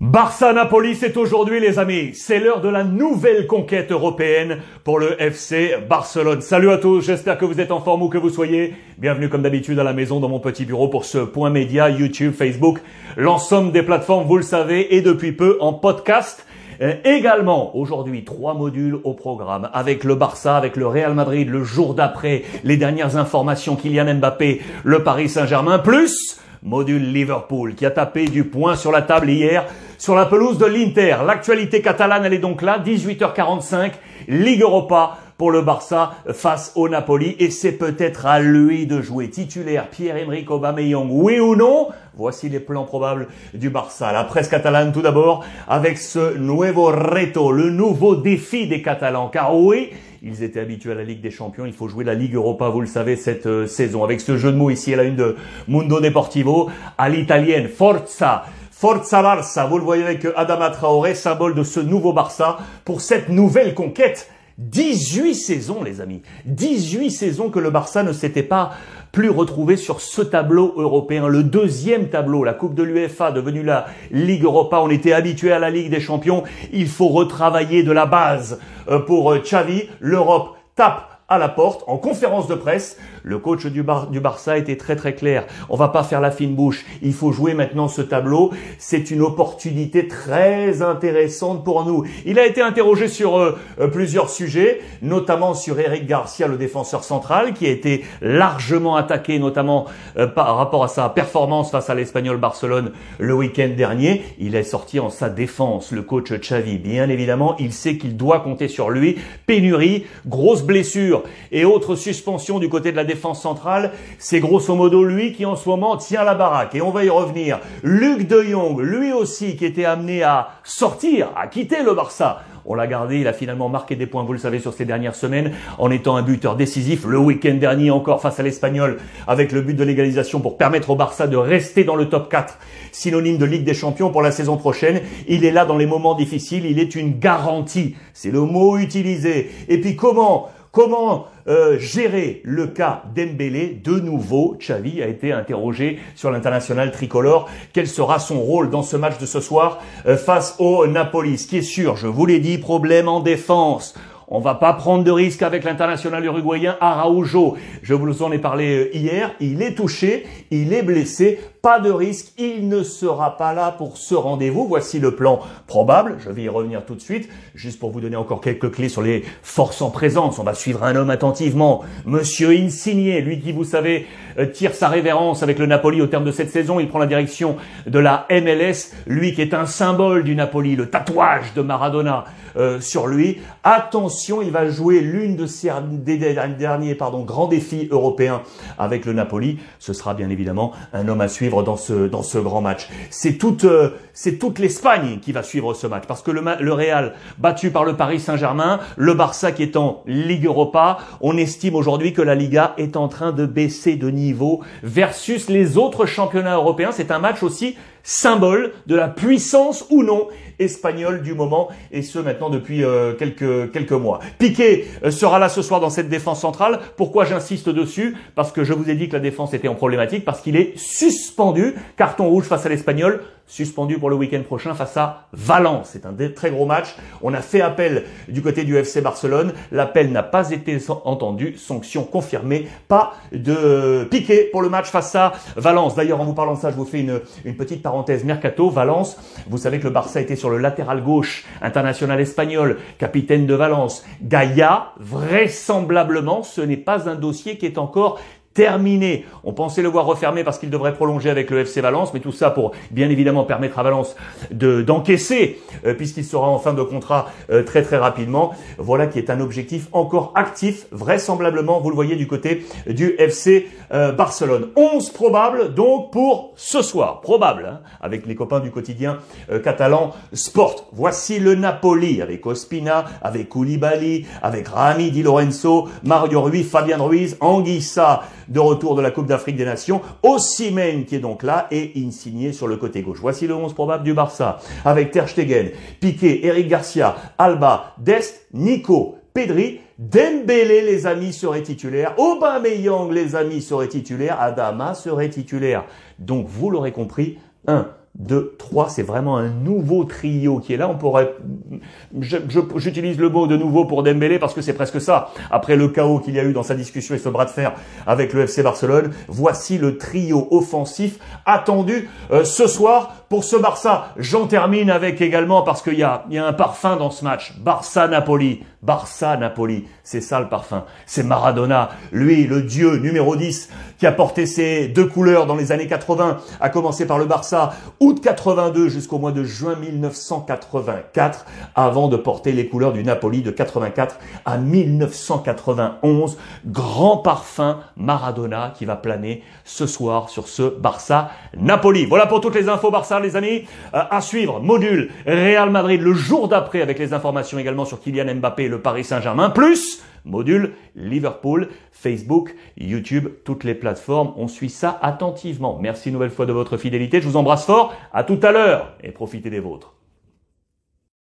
Barça-Napoli, c'est aujourd'hui les amis. C'est l'heure de la nouvelle conquête européenne pour le FC Barcelone. Salut à tous, j'espère que vous êtes en forme ou que vous soyez. Bienvenue comme d'habitude à la maison dans mon petit bureau pour ce point média, YouTube, Facebook, l'ensemble des plateformes, vous le savez, et depuis peu en podcast. Euh, également, aujourd'hui, trois modules au programme avec le Barça, avec le Real Madrid, le jour d'après, les dernières informations, Kylian Mbappé, le Paris Saint-Germain, plus module Liverpool qui a tapé du poing sur la table hier sur la pelouse de l'Inter. L'actualité catalane, elle est donc là, 18h45, Ligue Europa pour le Barça face au Napoli et c'est peut-être à lui de jouer titulaire Pierre-Emerick Aubameyang, oui ou non? Voici les plans probables du Barça. La presse catalane tout d'abord avec ce nuevo reto, le nouveau défi des Catalans. Car oui, ils étaient habitués à la Ligue des Champions. Il faut jouer la Ligue Europa, vous le savez, cette euh, saison. Avec ce jeu de mots ici à la une de Mundo Deportivo, à l'italienne, Forza. Forza Barça, vous le voyez avec Adama Traoré, symbole de ce nouveau Barça pour cette nouvelle conquête 18 saisons, les amis. 18 saisons que le Barça ne s'était pas plus retrouvé sur ce tableau européen. Le deuxième tableau, la Coupe de l'UEFA, devenue la Ligue Europa. On était habitué à la Ligue des Champions. Il faut retravailler de la base euh, pour euh, Xavi. L'Europe tape à la porte en conférence de presse. Le coach du, Barça était très très clair. On va pas faire la fine bouche. Il faut jouer maintenant ce tableau. C'est une opportunité très intéressante pour nous. Il a été interrogé sur euh, euh, plusieurs sujets, notamment sur Eric Garcia, le défenseur central, qui a été largement attaqué, notamment euh, par rapport à sa performance face à l'Espagnol Barcelone le week-end dernier. Il est sorti en sa défense, le coach Xavi. Bien évidemment, il sait qu'il doit compter sur lui. Pénurie, grosse blessure et autres suspensions du côté de la défense centrale, c'est grosso modo lui qui en ce moment tient la baraque. Et on va y revenir. Luc de Jong, lui aussi qui était amené à sortir, à quitter le Barça. On l'a gardé, il a finalement marqué des points, vous le savez, sur ces dernières semaines, en étant un buteur décisif le week-end dernier encore face à l'Espagnol, avec le but de l'égalisation pour permettre au Barça de rester dans le top 4, synonyme de Ligue des Champions pour la saison prochaine. Il est là dans les moments difficiles, il est une garantie. C'est le mot utilisé. Et puis comment Comment euh, gérer le cas Dembélé De nouveau, Xavi a été interrogé sur l'international tricolore. Quel sera son rôle dans ce match de ce soir euh, face au Napoli? Ce qui est sûr, je vous l'ai dit, problème en défense. On va pas prendre de risque avec l'international uruguayen Araujo. Je vous en ai parlé euh, hier. Il est touché, il est blessé. Pas de risque, il ne sera pas là pour ce rendez-vous. Voici le plan probable. Je vais y revenir tout de suite, juste pour vous donner encore quelques clés sur les forces en présence. On va suivre un homme attentivement. Monsieur Insigné, lui qui, vous savez, euh, tire sa révérence avec le Napoli au terme de cette saison. Il prend la direction de la MLS. Lui qui est un symbole du Napoli, le tatouage de Maradona euh, sur lui. Attention, il va jouer l'une de ses derniers pardon, grands défis européens avec le Napoli. Ce sera bien évidemment un homme à suivre dans ce, dans ce grand match. C'est toute, euh, c'est toute l'Espagne qui va suivre ce match parce que le, le Real battu par le Paris Saint-Germain, le Barça qui est en Ligue Europa, on estime aujourd'hui que la Liga est en train de baisser de niveau versus les autres championnats européens. C'est un match aussi symbole de la puissance ou non espagnole du moment, et ce maintenant depuis euh, quelques, quelques mois. Piqué euh, sera là ce soir dans cette défense centrale. Pourquoi j'insiste dessus? Parce que je vous ai dit que la défense était en problématique, parce qu'il est suspendu, carton rouge face à l'Espagnol, suspendu pour le week-end prochain face à Valence. C'est un très gros match. On a fait appel du côté du FC Barcelone. L'appel n'a pas été entendu. Sanction confirmée. Pas de piqué pour le match face à Valence. D'ailleurs, en vous parlant de ça, je vous fais une, petite parenthèse mercato. Valence, vous savez que le Barça était sur le latéral gauche, international espagnol, capitaine de Valence. Gaïa, vraisemblablement, ce n'est pas un dossier qui est encore terminé. On pensait le voir refermé parce qu'il devrait prolonger avec le FC Valence, mais tout ça pour bien évidemment permettre à Valence de d'encaisser, euh, puisqu'il sera en fin de contrat euh, très très rapidement. Voilà qui est un objectif encore actif, vraisemblablement, vous le voyez du côté du FC euh, Barcelone. 11 probables donc pour ce soir, probable, hein, avec les copains du quotidien catalan Sport. Voici le Napoli avec Ospina, avec Koulibaly, avec Rami Di Lorenzo, Mario Rui, Fabien Ruiz, Anguissa, de retour de la Coupe d'Afrique des Nations. Ossimène qui est donc là et Insigné sur le côté gauche. Voici le 11 probable du Barça avec Ter Stegen, Piqué, Eric Garcia, Alba, Dest, Nico, Pedri, Dembélé, les amis, serait titulaire. Aubameyang, les amis, serait titulaire. Adama serait titulaire. Donc, vous l'aurez compris, un 2, 3, c'est vraiment un nouveau trio qui est là. On pourrait, j'utilise le mot de nouveau pour Dembélé parce que c'est presque ça. Après le chaos qu'il y a eu dans sa discussion et ce bras de fer avec le FC Barcelone, voici le trio offensif attendu euh, ce soir pour ce Barça. J'en termine avec également parce qu'il y a, y a un parfum dans ce match. Barça-Napoli. Barça-Napoli. C'est ça le parfum. C'est Maradona. Lui, le dieu numéro 10 qui a porté ses deux couleurs dans les années 80, a commencé par le Barça août 82 jusqu'au mois de juin 1984, avant de porter les couleurs du Napoli de 84 à 1991. Grand parfum Maradona qui va planer ce soir sur ce Barça-Napoli. Voilà pour toutes les infos Barça, les amis. Euh, à suivre, module Real Madrid le jour d'après avec les informations également sur Kylian Mbappé et le Paris Saint-Germain. Plus module Liverpool, Facebook, YouTube, toutes les plateformes. On suit ça attentivement. Merci une nouvelle fois de votre fidélité. Je vous embrasse fort. À tout à l'heure et profitez des vôtres.